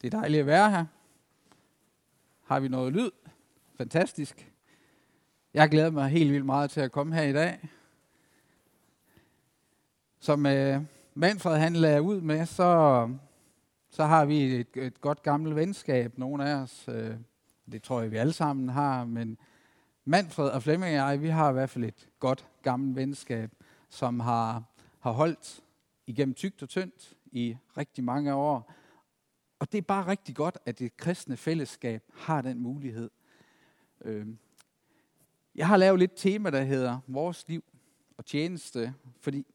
Det er dejligt at være her. Har vi noget lyd? Fantastisk. Jeg glæder mig helt vildt meget til at komme her i dag. Som øh, Manfred han lagde ud med, så, så har vi et, et godt gammelt venskab, nogle af os. Øh, det tror jeg, vi alle sammen har, men Manfred og Flemming og jeg, vi har i hvert fald et godt gammelt venskab, som har, har holdt igennem tygt og tyndt i rigtig mange år. Og det er bare rigtig godt, at det kristne fællesskab har den mulighed. Øhm, jeg har lavet lidt tema, der hedder vores liv og tjeneste, fordi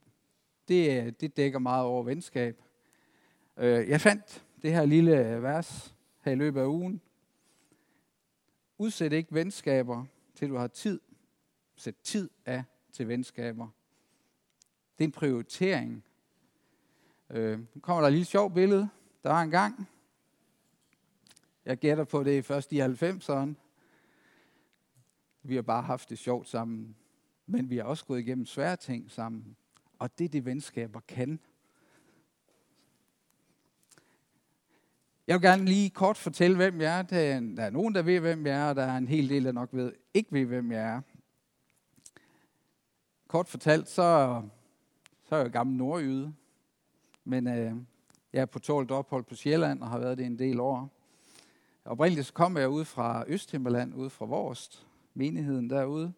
det, det dækker meget over venskab. Øh, jeg fandt det her lille vers her i løbet af ugen. Udsæt ikke venskaber, til du har tid. Sæt tid af til venskaber. Det er en prioritering. Øh, nu kommer der et lille sjovt billede. Der var en gang, jeg gætter på det først i 90'erne. Vi har bare haft det sjovt sammen, men vi har også gået igennem svære ting sammen. Og det det venskaber kan. Jeg vil gerne lige kort fortælle, hvem jeg er. Der er nogen, der ved, hvem jeg er, og der er en hel del, der nok ved, ikke ved, hvem jeg er. Kort fortalt, så, så er jeg gammel nordjyde. Men øh, jeg er på tålt ophold på Sjælland og har været det en del år. Oprindeligt så kom jeg ud fra Østhimmerland, ud fra Vorst, menigheden derude,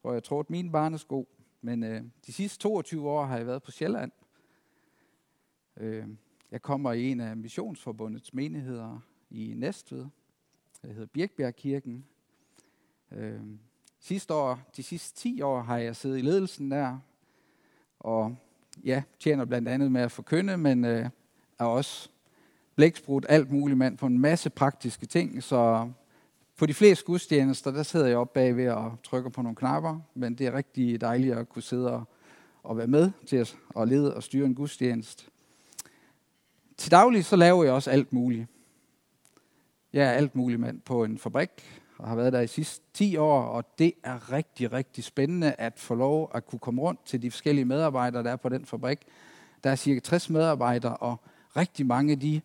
hvor jeg trådte mine barnesko. Men øh, de sidste 22 år har jeg været på Sjælland. Øh, jeg kommer i en af Missionsforbundets menigheder i Næstved. Det hedder Birkbjergkirken. Øh, sidste år, de sidste 10 år har jeg siddet i ledelsen der, og ja, tjener blandt andet med at forkynde, men øh, er også blæksprut, alt muligt mand på en masse praktiske ting, så på de fleste gudstjenester, der sidder jeg oppe bagved og trykker på nogle knapper, men det er rigtig dejligt at kunne sidde og, og være med til at, at lede og styre en gudstjeneste. Til daglig så laver jeg også alt muligt. Jeg er alt muligt mand på en fabrik, og har været der i sidste 10 år, og det er rigtig, rigtig spændende at få lov at kunne komme rundt til de forskellige medarbejdere, der er på den fabrik. Der er cirka 60 medarbejdere, og rigtig mange de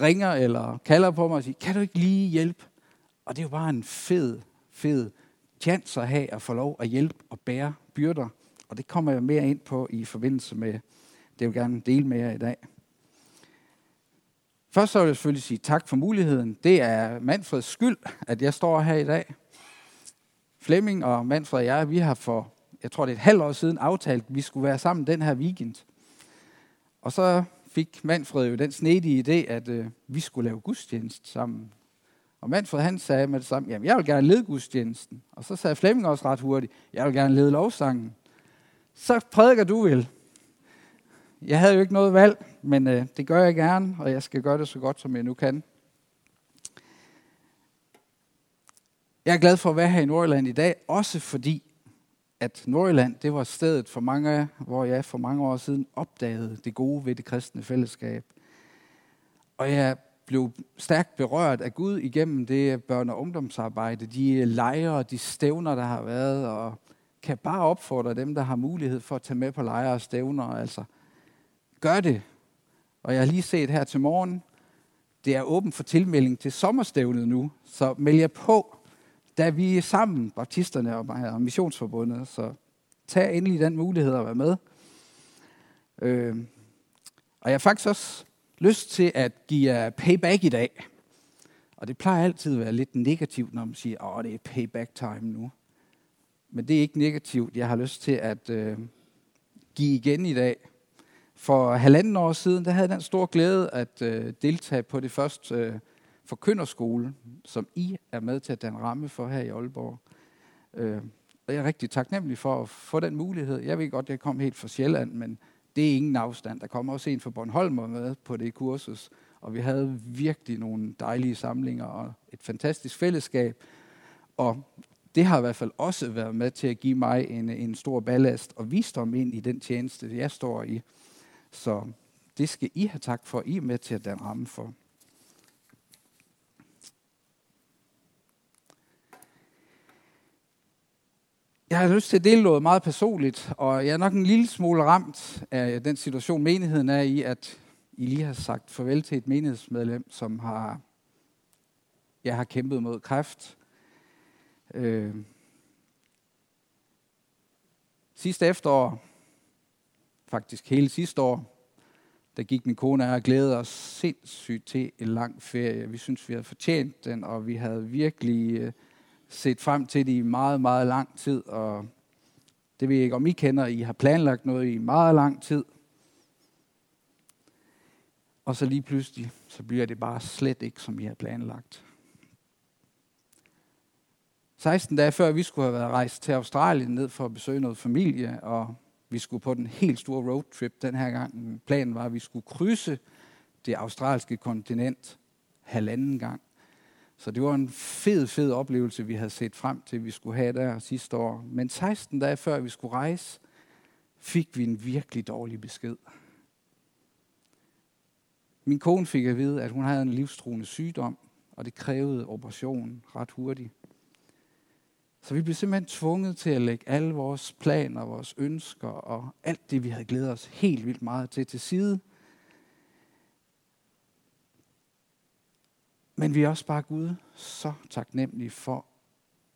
ringer eller kalder på mig og siger, kan du ikke lige hjælpe? Og det er jo bare en fed, fed chance at have at få lov at hjælpe og bære byrder. Og det kommer jeg mere ind på i forbindelse med det, jeg vil gerne dele med jer i dag. Først så vil jeg selvfølgelig sige tak for muligheden. Det er Manfreds skyld, at jeg står her i dag. Flemming og Manfred og jeg, vi har for, jeg tror det er et halvt år siden, aftalt, at vi skulle være sammen den her weekend. Og så fik Manfred jo den snedige idé, at øh, vi skulle lave gudstjeneste sammen. Og Manfred han sagde med det samme, jamen jeg vil gerne lede gudstjenesten. Og så sagde Flemming også ret hurtigt, jeg vil gerne lede lovsangen. Så prædiker du vel. Jeg havde jo ikke noget valg, men øh, det gør jeg gerne, og jeg skal gøre det så godt, som jeg nu kan. Jeg er glad for at være her i Nordjylland i dag, også fordi, at Nordjylland, det var stedet for mange, hvor jeg for mange år siden opdagede det gode ved det kristne fællesskab. Og jeg blev stærkt berørt af Gud igennem det børne- og ungdomsarbejde, de lejre, de stævner, der har været, og kan bare opfordre dem, der har mulighed for at tage med på lejre og stævner, altså gør det. Og jeg har lige set her til morgen, det er åbent for tilmelding til sommerstævnet nu, så meld jer på, da vi er sammen, baptisterne og missionsforbundet, så tag endelig den mulighed at være med. Øh, og jeg har faktisk også lyst til at give jer payback i dag. Og det plejer altid at være lidt negativt, når man siger, åh, det er payback time nu. Men det er ikke negativt. Jeg har lyst til at øh, give igen i dag. For halvanden år siden, der havde den stor glæde at øh, deltage på det første øh, forkynderskole, som I er med til at danne ramme for her i Aalborg. Øh, og jeg er rigtig taknemmelig for at få den mulighed. Jeg ved godt, at jeg kom helt fra Sjælland, men det er ingen afstand. Der kommer også en fra Bornholm med på det kursus, og vi havde virkelig nogle dejlige samlinger og et fantastisk fællesskab. Og det har i hvert fald også været med til at give mig en, en stor ballast og visdom ind i den tjeneste, jeg står i. Så det skal I have tak for, I er med til at danne ramme for. Jeg har lyst til at dele noget meget personligt, og jeg er nok en lille smule ramt af den situation, menigheden er i, at I lige har sagt farvel til et menighedsmedlem, som har, jeg har kæmpet mod kræft. Øh, sidste efterår, faktisk hele sidste år, der gik min kone og jeg glæde os sindssygt til en lang ferie. Vi synes, vi havde fortjent den, og vi havde virkelig øh, set frem til det i meget, meget lang tid. Og det ved jeg ikke, om I kender. I har planlagt noget i meget lang tid. Og så lige pludselig, så bliver det bare slet ikke, som I har planlagt. 16 dage før vi skulle have været rejst til Australien ned for at besøge noget familie, og vi skulle på den helt store roadtrip den her gang. Planen var, at vi skulle krydse det australske kontinent halvanden gang. Så det var en fed, fed oplevelse, vi havde set frem til, vi skulle have der sidste år. Men 16 dage før vi skulle rejse, fik vi en virkelig dårlig besked. Min kone fik at vide, at hun havde en livstruende sygdom, og det krævede operation ret hurtigt. Så vi blev simpelthen tvunget til at lægge alle vores planer, vores ønsker og alt det, vi havde glædet os helt vildt meget til, til side. Men vi er også bare Gud så taknemmelige for,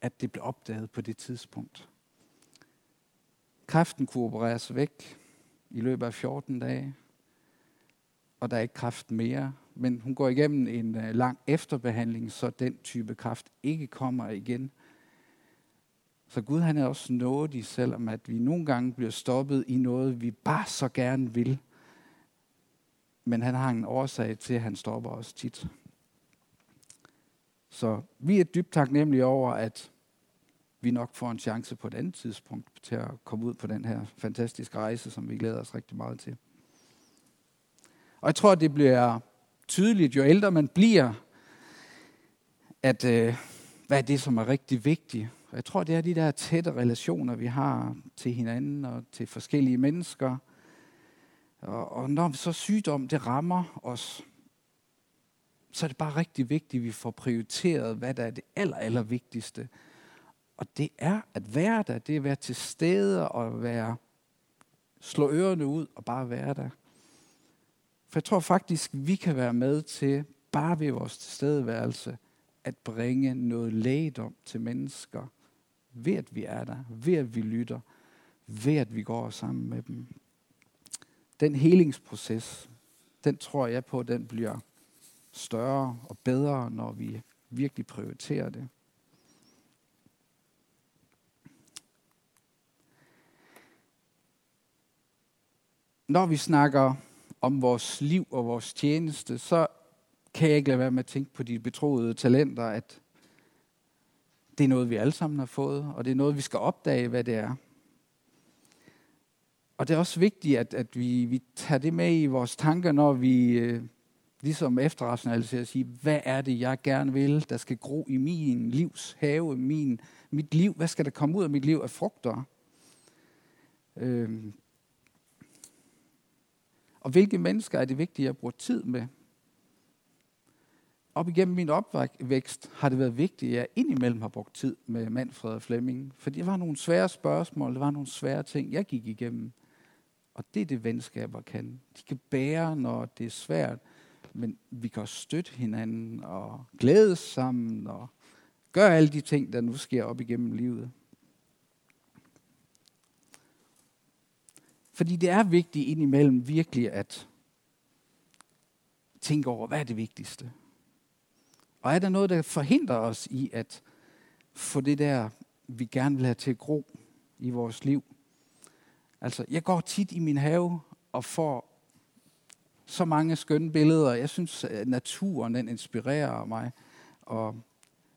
at det blev opdaget på det tidspunkt. Kræften kunne opereres væk i løbet af 14 dage, og der er ikke kræft mere. Men hun går igennem en øh, lang efterbehandling, så den type kræft ikke kommer igen. Så Gud han er også nådig, selvom at vi nogle gange bliver stoppet i noget, vi bare så gerne vil. Men han har en årsag til, at han stopper os tit. Så vi er dybt taknemmelige over, at vi nok får en chance på et andet tidspunkt til at komme ud på den her fantastiske rejse, som vi glæder os rigtig meget til. Og jeg tror, det bliver tydeligt, jo ældre man bliver, at øh, hvad er det, som er rigtig vigtigt og jeg tror, det er de der tætte relationer, vi har til hinanden og til forskellige mennesker. Og, og når så sygdom det rammer os, så er det bare rigtig vigtigt, at vi får prioriteret, hvad der er det aller, aller vigtigste. Og det er at være der, det er at være til stede og være, slå ørerne ud og bare være der. For jeg tror faktisk, vi kan være med til, bare ved vores tilstedeværelse, at bringe noget lægedom til mennesker, ved at vi er der, ved at vi lytter, ved at vi går sammen med dem. Den helingsproces, den tror jeg på, den bliver større og bedre, når vi virkelig prioriterer det. Når vi snakker om vores liv og vores tjeneste, så kan jeg ikke lade være med at tænke på de betroede talenter, at det er noget, vi alle sammen har fået, og det er noget, vi skal opdage, hvad det er. Og det er også vigtigt, at, at vi, vi tager det med i vores tanker, når vi øh, ligesom efterrationalisere og sige, hvad er det, jeg gerne vil, der skal gro i min livs have, min, mit liv, hvad skal der komme ud af mit liv af frugter? Øhm. Og hvilke mennesker er det vigtigt, at jeg bruger tid med? op igennem min opvækst har det været vigtigt, at jeg indimellem har brugt tid med Manfred og Flemming. For det var nogle svære spørgsmål, det var nogle svære ting, jeg gik igennem. Og det er det, venskaber kan. De kan bære, når det er svært, men vi kan også støtte hinanden og glædes sammen og gøre alle de ting, der nu sker op igennem livet. Fordi det er vigtigt indimellem virkelig at tænke over, hvad er det vigtigste? Og er der noget, der forhindrer os i at få det der, vi gerne vil have til at gro i vores liv? Altså, jeg går tit i min have og får så mange skønne billeder. Jeg synes, at naturen den inspirerer mig. Og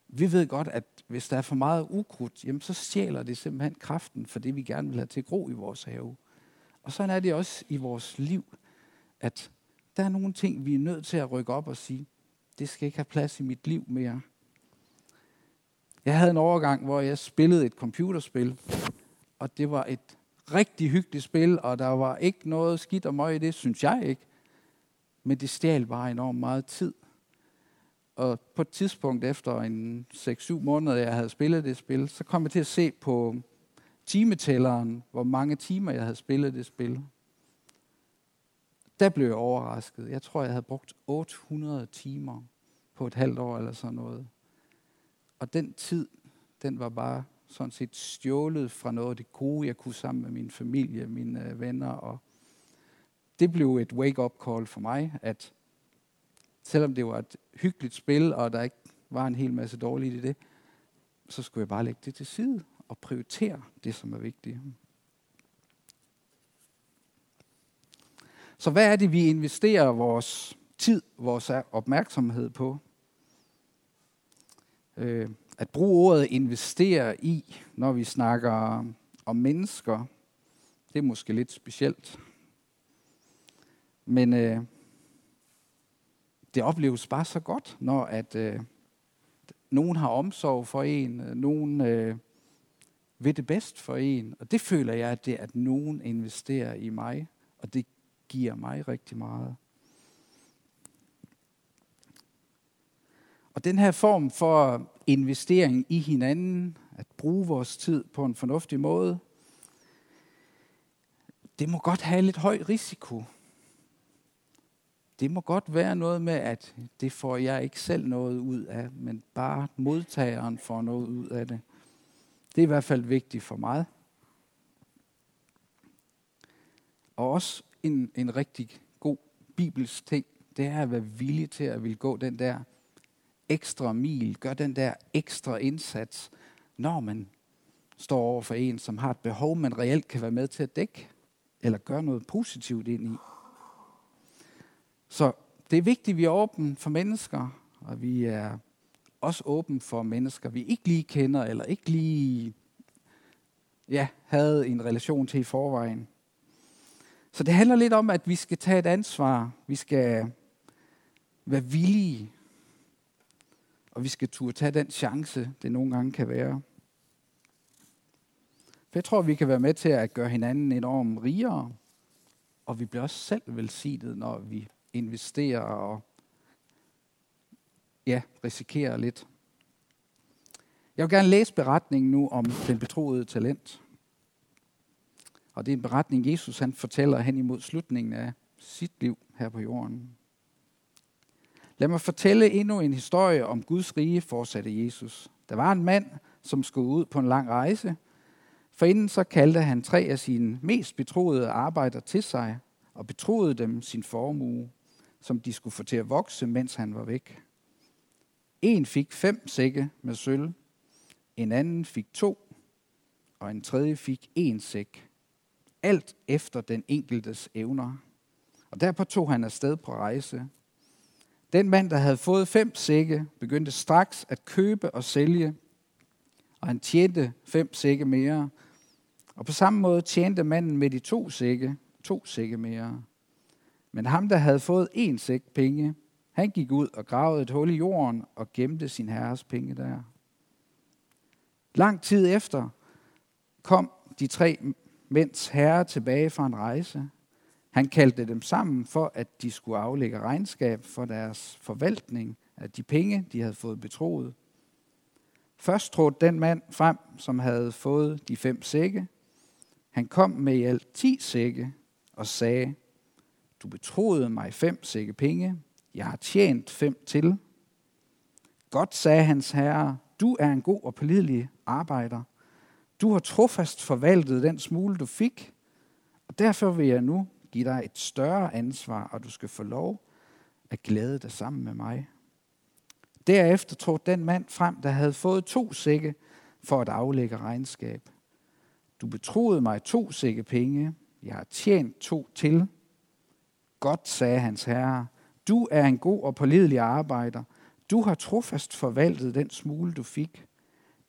vi ved godt, at hvis der er for meget ukrudt, jamen så stjæler det simpelthen kraften for det, vi gerne vil have til gro i vores have. Og sådan er det også i vores liv, at der er nogle ting, vi er nødt til at rykke op og sige, det skal ikke have plads i mit liv mere. Jeg havde en overgang, hvor jeg spillede et computerspil, og det var et rigtig hyggeligt spil, og der var ikke noget skidt og møg i det, synes jeg ikke. Men det stjal bare enormt meget tid. Og på et tidspunkt efter en 6-7 måneder, jeg havde spillet det spil, så kom jeg til at se på timetælleren, hvor mange timer jeg havde spillet det spil. der blev jeg overrasket. Jeg tror, jeg havde brugt 800 timer på et halvt år eller sådan noget. Og den tid, den var bare sådan set stjålet fra noget af det gode, jeg kunne sammen med min familie, mine venner. Og det blev et wake-up call for mig, at selvom det var et hyggeligt spil, og der ikke var en hel masse dårligt i det, så skulle jeg bare lægge det til side og prioritere det, som er vigtigt. Så hvad er det, vi investerer vores tid, vores opmærksomhed på? Øh, at bruge ordet investere i, når vi snakker om mennesker, det er måske lidt specielt. Men øh, det opleves bare så godt, når at øh, nogen har omsorg for en, øh, nogen øh, ved det bedst for en. Og det føler jeg, at det er, at nogen investerer i mig, og det giver mig rigtig meget. Og den her form for investering i hinanden, at bruge vores tid på en fornuftig måde, det må godt have lidt høj risiko. Det må godt være noget med, at det får jeg ikke selv noget ud af, men bare modtageren får noget ud af det. Det er i hvert fald vigtigt for mig. Og også en, en rigtig god bibelsk ting, det er at være villig til at vil gå den der ekstra mil, gør den der ekstra indsats, når man står over for en, som har et behov, man reelt kan være med til at dække, eller gøre noget positivt ind i. Så det er vigtigt, at vi er åbne for mennesker, og vi er også åbne for mennesker, vi ikke lige kender, eller ikke lige ja, havde en relation til i forvejen. Så det handler lidt om, at vi skal tage et ansvar. Vi skal være villige. Og vi skal turde tage den chance, det nogle gange kan være. For jeg tror, vi kan være med til at gøre hinanden enormt rigere. Og vi bliver også selv velsignet, når vi investerer og ja, risikerer lidt. Jeg vil gerne læse beretningen nu om den betroede talent. Og det er en beretning, Jesus han fortæller hen imod slutningen af sit liv her på jorden. Lad mig fortælle endnu en historie om Guds rige, fortsatte Jesus. Der var en mand, som skulle ud på en lang rejse. For inden så kaldte han tre af sine mest betroede arbejder til sig og betroede dem sin formue, som de skulle få til at vokse, mens han var væk. En fik fem sække med sølv, en anden fik to, og en tredje fik en sæk. Alt efter den enkeltes evner. Og derpå tog han afsted på rejse. Den mand, der havde fået fem sække, begyndte straks at købe og sælge, og han tjente fem sække mere. Og på samme måde tjente manden med de to sække, to sække mere. Men ham, der havde fået en sæk penge, han gik ud og gravede et hul i jorden og gemte sin herres penge der. Lang tid efter kom de tre mænds herre tilbage fra en rejse. Han kaldte dem sammen for, at de skulle aflægge regnskab for deres forvaltning af de penge, de havde fået betroet. Først trådte den mand frem, som havde fået de fem sække. Han kom med i alt ti sække og sagde, du betroede mig fem sække penge. Jeg har tjent fem til. Godt, sagde hans herre, du er en god og pålidelig arbejder. Du har trofast forvaltet den smule, du fik, og derfor vil jeg nu give dig et større ansvar, og du skal få lov at glæde dig sammen med mig. Derefter tog den mand frem, der havde fået to sække for at aflægge regnskab. Du betroede mig to sække penge. Jeg har tjent to til. Godt, sagde hans herre. Du er en god og pålidelig arbejder. Du har trofast forvaltet den smule, du fik.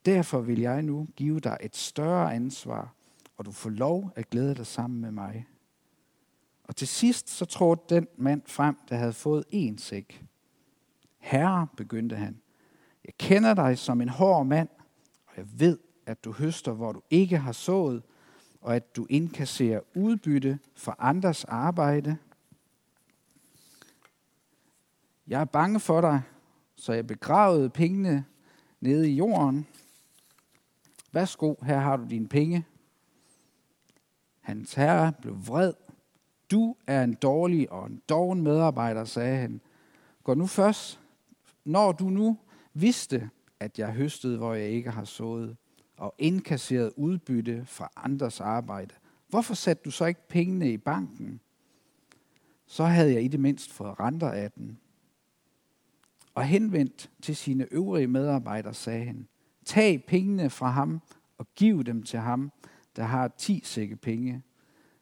Derfor vil jeg nu give dig et større ansvar, og du får lov at glæde dig sammen med mig. Og til sidst så trådte den mand frem, der havde fået en sæk. Herre, begyndte han, jeg kender dig som en hård mand, og jeg ved, at du høster, hvor du ikke har sået, og at du indkasserer udbytte for andres arbejde. Jeg er bange for dig, så jeg begravede pengene nede i jorden. Værsgo, her har du dine penge. Hans herre blev vred, Du er en dårlig og en doven medarbejder, sagde han. Gå nu først, når du nu vidste, at jeg høstede, hvor jeg ikke har sået, og indkasseret udbytte fra andres arbejde. Hvorfor satte du så ikke pengene i banken? Så havde jeg i det mindst fået renter af den. Og henvendt til sine øvrige medarbejdere sagde han, tag pengene fra ham og giv dem til ham, der har ti sække penge.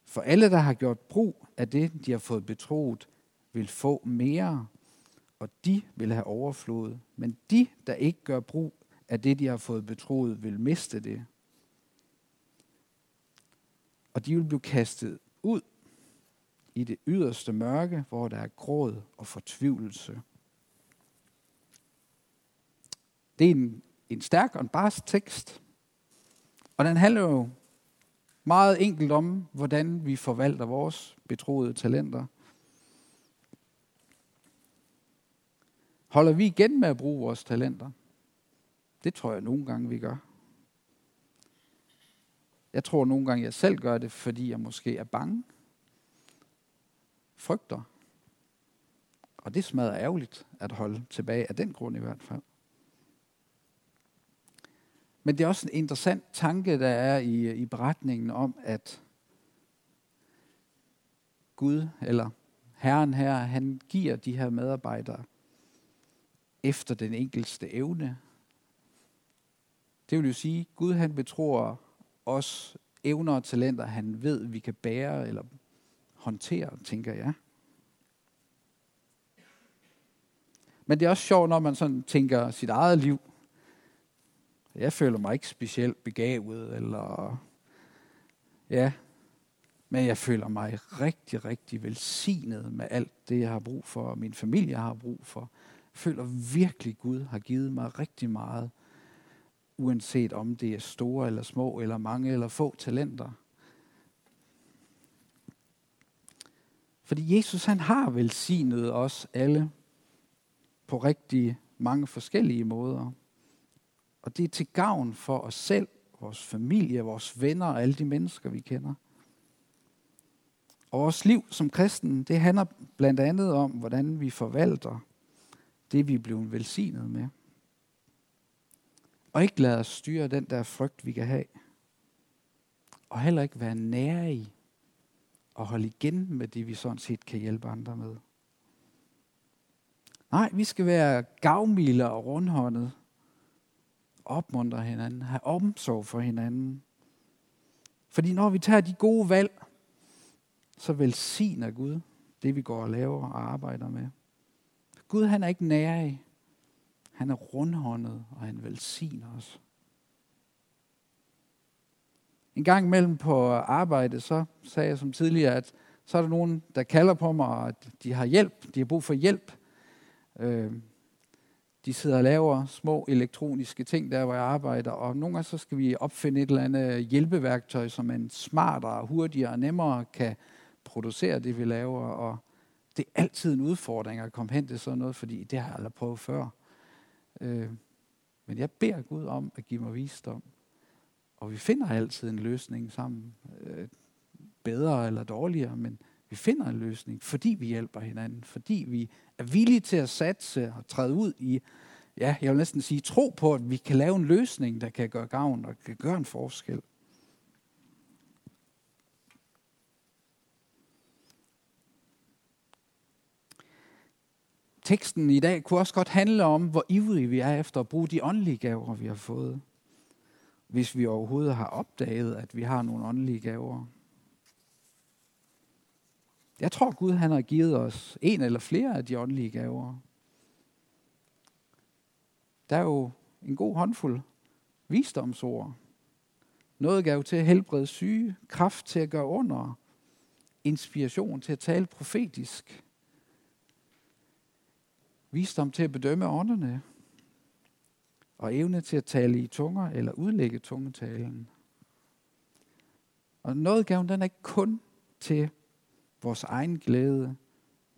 For alle, der har gjort brug af det, de har fået betroet, vil få mere, og de vil have overflod. Men de, der ikke gør brug af det, de har fået betroet, vil miste det. Og de vil blive kastet ud i det yderste mørke, hvor der er gråd og fortvivlelse. Det er en, en stærk og en barsk tekst, og den handler jo meget enkelt om, hvordan vi forvalter vores betroede talenter. Holder vi igen med at bruge vores talenter? Det tror jeg nogle gange, vi gør. Jeg tror nogle gange, jeg selv gør det, fordi jeg måske er bange. Frygter. Og det smadrer ærgerligt at holde tilbage af den grund i hvert fald. Men det er også en interessant tanke, der er i, i beretningen om, at Gud, eller Herren her, han giver de her medarbejdere efter den enkelste evne. Det vil jo sige, at Gud han betror os evner og talenter, han ved, vi kan bære eller håndtere, tænker jeg. Men det er også sjovt, når man sådan tænker sit eget liv. Jeg føler mig ikke specielt begavet, eller ja, men jeg føler mig rigtig, rigtig velsignet med alt det, jeg har brug for, og min familie har brug for. Jeg føler virkelig, Gud har givet mig rigtig meget, uanset om det er store eller små, eller mange eller få talenter. Fordi Jesus han har velsignet os alle på rigtig mange forskellige måder. Og det er til gavn for os selv, vores familie, vores venner og alle de mennesker, vi kender. Og vores liv som kristen, det handler blandt andet om, hvordan vi forvalter det, vi er blevet velsignet med. Og ikke lade os styre den der frygt, vi kan have. Og heller ikke være nære i og holde igen med det, vi sådan set kan hjælpe andre med. Nej, vi skal være gavmilde og rundhåndet opmuntre hinanden, have omsorg for hinanden. Fordi når vi tager de gode valg, så velsigner Gud det, vi går og laver og arbejder med. Gud han er ikke nær Han er rundhåndet, og han velsigner os. En gang imellem på arbejde, så sagde jeg som tidligere, at så er der nogen, der kalder på mig, og de har hjælp. De har brug for hjælp. Øh, de sidder og laver små elektroniske ting der, hvor jeg arbejder, og nogle gange så skal vi opfinde et eller andet hjælpeværktøj, som en smartere, hurtigere og nemmere kan producere det, vi laver, og det er altid en udfordring at komme hen til sådan noget, fordi det har jeg aldrig prøvet før. Øh, men jeg beder Gud om at give mig visdom, og vi finder altid en løsning sammen. Øh, bedre eller dårligere, men vi finder en løsning, fordi vi hjælper hinanden, fordi vi er villige til at satse og træde ud i, ja, jeg vil næsten sige, tro på, at vi kan lave en løsning, der kan gøre gavn og kan gøre en forskel. Teksten i dag kunne også godt handle om, hvor ivrige vi er efter at bruge de åndelige gaver, vi har fået. Hvis vi overhovedet har opdaget, at vi har nogle åndelige gaver. Jeg tror, Gud han har givet os en eller flere af de åndelige gaver. Der er jo en god håndfuld visdomsord. Noget gav til at helbrede syge, kraft til at gøre under, inspiration til at tale profetisk, visdom til at bedømme ånderne, og evne til at tale i tunger eller udlægge tungetalen. Og noget gav den er ikke kun til vores egen glæde,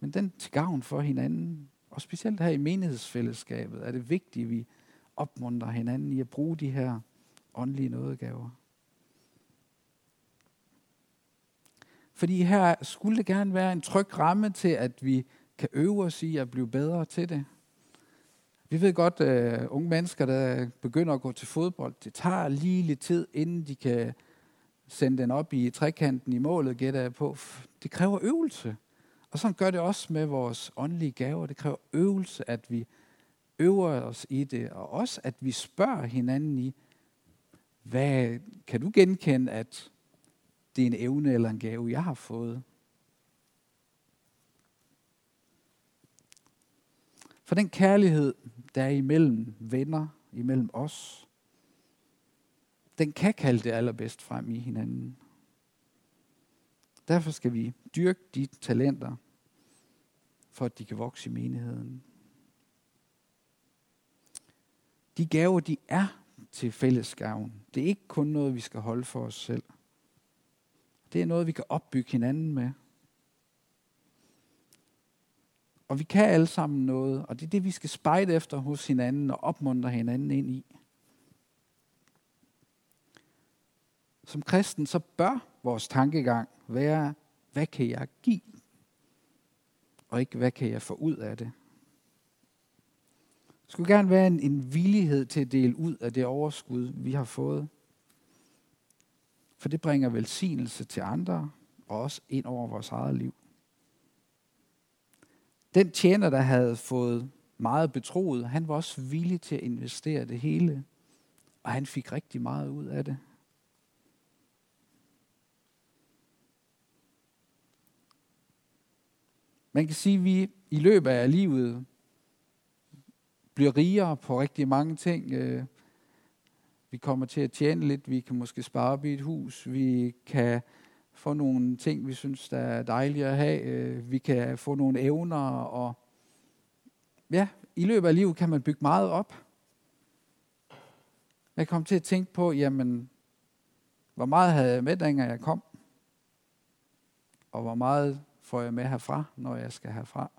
men den til gavn for hinanden. Og specielt her i menighedsfællesskabet er det vigtigt, at vi opmuntrer hinanden i at bruge de her åndelige nådegaver. Fordi her skulle det gerne være en tryg ramme til, at vi kan øve os i at blive bedre til det. Vi ved godt, at uh, unge mennesker, der begynder at gå til fodbold, det tager lige lidt tid, inden de kan sende den op i trekanten i målet, gætter jeg på. Det kræver øvelse. Og sådan gør det også med vores åndelige gaver. Det kræver øvelse, at vi øver os i det, og også at vi spørger hinanden i, hvad kan du genkende, at det er en evne eller en gave, jeg har fået? For den kærlighed, der er imellem venner, imellem os, den kan kalde det allerbedst frem i hinanden. Derfor skal vi dyrke de talenter, for at de kan vokse i menigheden. De gaver, de er til fællesgaven. Det er ikke kun noget, vi skal holde for os selv. Det er noget, vi kan opbygge hinanden med. Og vi kan alle sammen noget, og det er det, vi skal spejde efter hos hinanden og opmuntre hinanden ind i. Som kristen, så bør vores tankegang være, hvad kan jeg give? Og ikke, hvad kan jeg få ud af det? Det skulle gerne være en, en villighed til at dele ud af det overskud, vi har fået. For det bringer velsignelse til andre, og også ind over vores eget liv. Den tjener, der havde fået meget betroet, han var også villig til at investere det hele. Og han fik rigtig meget ud af det. Man kan sige, at vi i løbet af livet bliver rigere på rigtig mange ting. Øh, vi kommer til at tjene lidt, vi kan måske spare op i et hus, vi kan få nogle ting, vi synes, der er dejlige at have, øh, vi kan få nogle evner, og ja, i løbet af livet kan man bygge meget op. Jeg kom til at tænke på, jamen, hvor meget havde jeg med, dengang jeg kom? Og hvor meget får jeg med herfra, når jeg skal herfra?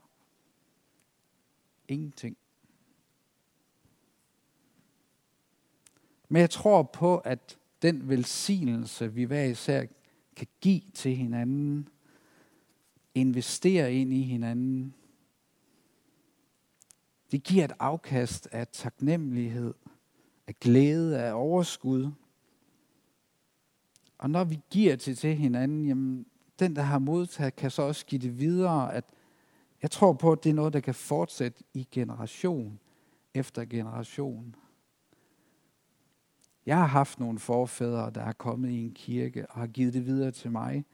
Ingenting. Men jeg tror på, at den velsignelse, vi hver især kan give til hinanden, investere ind i hinanden, det giver et afkast af taknemmelighed, af glæde, af overskud. Og når vi giver til, til hinanden, jamen, den, der har modtaget, kan så også give det videre, at jeg tror på, at det er noget, der kan fortsætte i generation efter generation. Jeg har haft nogle forfædre, der er kommet i en kirke og har givet det videre til mig.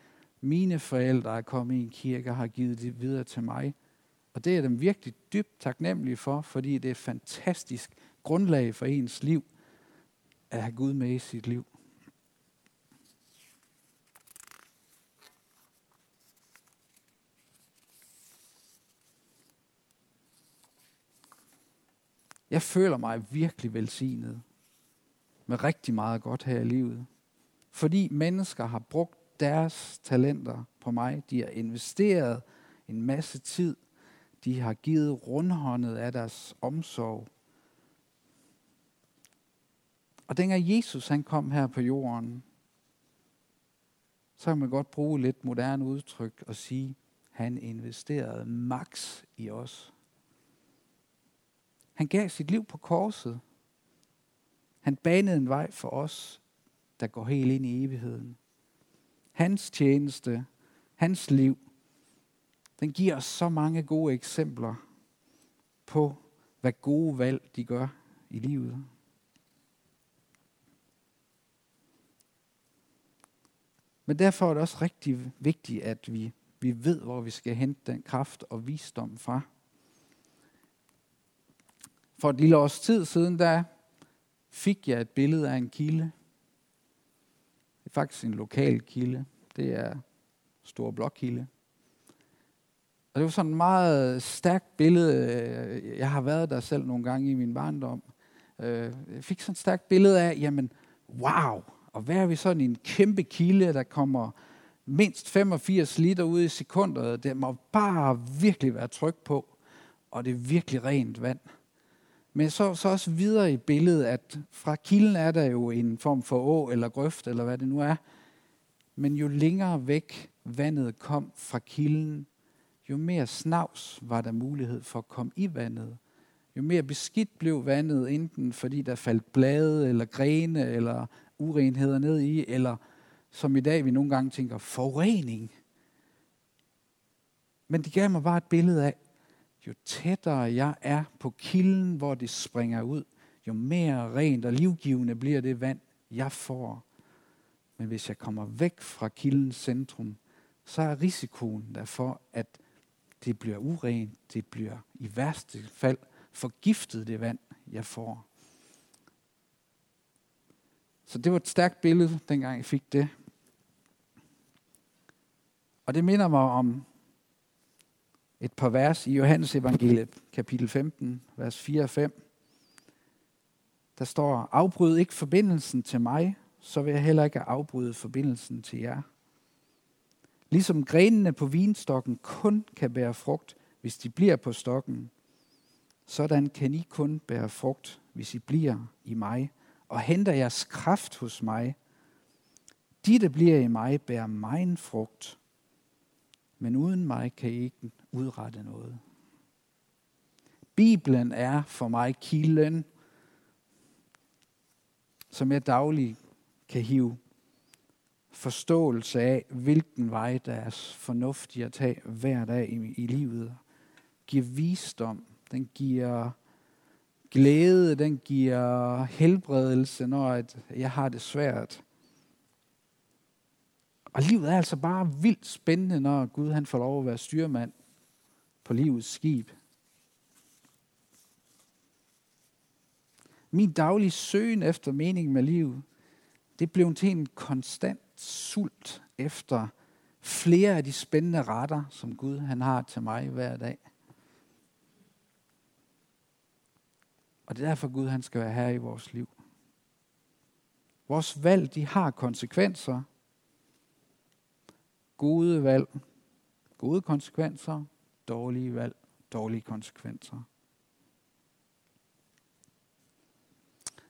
Mine forældre er kommet i en kirke og har givet det videre til mig. Og det er dem virkelig dybt taknemmelige for, fordi det er et fantastisk grundlag for ens liv at have Gud med i sit liv. Jeg føler mig virkelig velsignet med rigtig meget godt her i livet. Fordi mennesker har brugt deres talenter på mig. De har investeret en masse tid. De har givet rundhåndet af deres omsorg. Og dengang Jesus han kom her på jorden, så kan man godt bruge lidt moderne udtryk og sige, han investerede max i os. Han gav sit liv på korset han banede en vej for os, der går helt ind i evigheden. Hans tjeneste, hans liv, den giver os så mange gode eksempler på, hvad gode valg de gør i livet. Men derfor er det også rigtig vigtigt, at vi, vi ved, hvor vi skal hente den kraft og visdom fra. For et lille års tid siden, der fik jeg et billede af en kilde. Det er faktisk en lokal kilde. Det er Stor Blokkilde. Og det var sådan et meget stærkt billede. Jeg har været der selv nogle gange i min barndom. Øh, jeg fik sådan et stærkt billede af, jamen, wow, og hvad er vi sådan en kæmpe kilde, der kommer mindst 85 liter ud i sekundet. Det må bare virkelig være tryk på, og det er virkelig rent vand. Men så, så også videre i billedet, at fra kilden er der jo en form for å eller grøft, eller hvad det nu er. Men jo længere væk vandet kom fra kilden, jo mere snavs var der mulighed for at komme i vandet. Jo mere beskidt blev vandet, enten fordi der faldt blade eller grene eller urenheder ned i, eller som i dag vi nogle gange tænker, forurening. Men det gav mig bare et billede af, jo tættere jeg er på kilden, hvor det springer ud, jo mere rent og livgivende bliver det vand, jeg får. Men hvis jeg kommer væk fra kildens centrum, så er risikoen derfor, at det bliver urent, det bliver i værste fald forgiftet det vand, jeg får. Så det var et stærkt billede, dengang jeg fik det. Og det minder mig om et par vers i Johannes evangeliet, kapitel 15, vers 4 og 5. Der står, afbryd ikke forbindelsen til mig, så vil jeg heller ikke afbryde forbindelsen til jer. Ligesom grenene på vinstokken kun kan bære frugt, hvis de bliver på stokken, sådan kan I kun bære frugt, hvis I bliver i mig, og henter jeres kraft hos mig. De, der bliver i mig, bærer min frugt, men uden mig kan I ikke udrette noget. Bibelen er for mig kilden, som jeg dagligt kan hive forståelse af, hvilken vej der er fornuftig at tage hver dag i, i livet. Giver visdom, den giver glæde, den giver helbredelse, når jeg har det svært. Og livet er altså bare vildt spændende, når Gud han får lov at være styrmand på livets skib. Min daglige søgen efter mening med livet, det blev til en konstant sult efter flere af de spændende retter, som Gud han har til mig hver dag. Og det er derfor Gud han skal være her i vores liv. Vores valg, de har konsekvenser. Gode valg, gode konsekvenser. Dårlige valg, dårlige konsekvenser.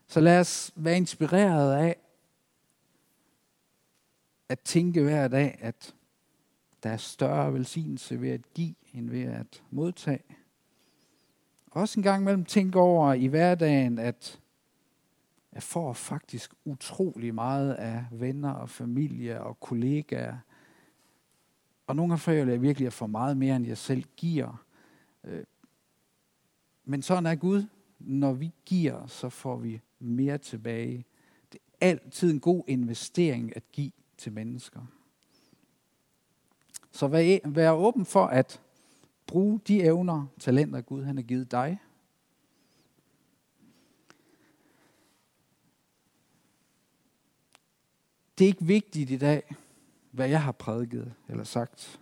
Så lad os være inspireret af at tænke hver dag, at der er større velsignelse ved at give, end ved at modtage. Også en gang imellem tænke over i hverdagen, at jeg får faktisk utrolig meget af venner og familie og kollegaer. Og nogle gange føler jeg virkelig, at jeg får meget mere, end jeg selv giver. Øh, men sådan er Gud. Når vi giver, så får vi mere tilbage. Det er altid en god investering at give til mennesker. Så vær, vær åben for at bruge de evner, talenter Gud han har givet dig. Det er ikke vigtigt i dag, hvad jeg har prædiket eller sagt.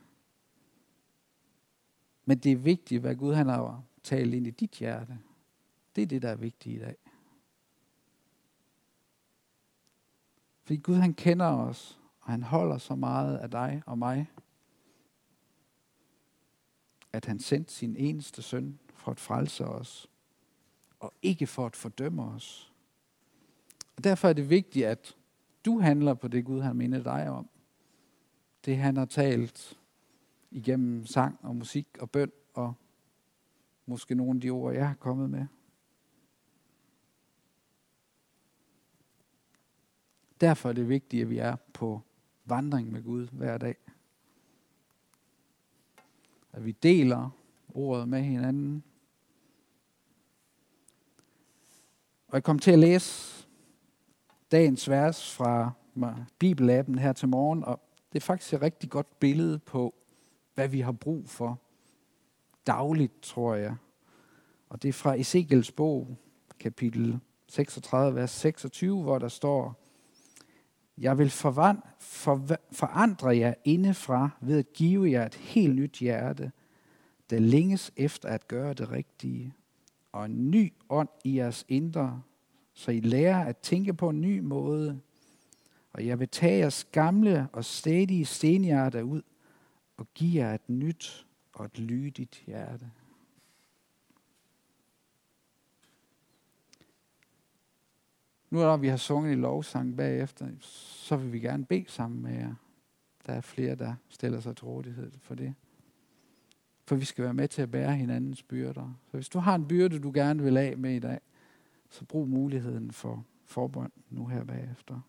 Men det er vigtigt, hvad Gud han har talt ind i dit hjerte. Det er det, der er vigtigt i dag. Fordi Gud han kender os, og han holder så meget af dig og mig, at han sendte sin eneste søn for at frelse os, og ikke for at fordømme os. Og derfor er det vigtigt, at du handler på det, Gud han minder dig om. Det han har talt igennem sang og musik og bøn og måske nogle af de ord, jeg har kommet med. Derfor er det vigtigt, at vi er på vandring med Gud hver dag. At vi deler ordet med hinanden. Og jeg kom til at læse dagens vers fra Bibelappen her til morgen, og det er faktisk et rigtig godt billede på, hvad vi har brug for dagligt, tror jeg. Og det er fra Ezekiels bog, kapitel 36, vers 26, hvor der står, jeg vil forandre jer indefra ved at give jer et helt nyt hjerte, der længes efter at gøre det rigtige, og en ny ånd i jeres indre, så I lærer at tænke på en ny måde. Og jeg vil tage jeres gamle og stedige stenhjerte ud og give jer et nyt og et lydigt hjerte. Nu når vi har sunget i lovsang bagefter, så vil vi gerne bede sammen med jer. der er flere, der stiller sig til rådighed for det. For vi skal være med til at bære hinandens byrder. Så hvis du har en byrde, du gerne vil af med i dag, så brug muligheden for forbund nu her bagefter.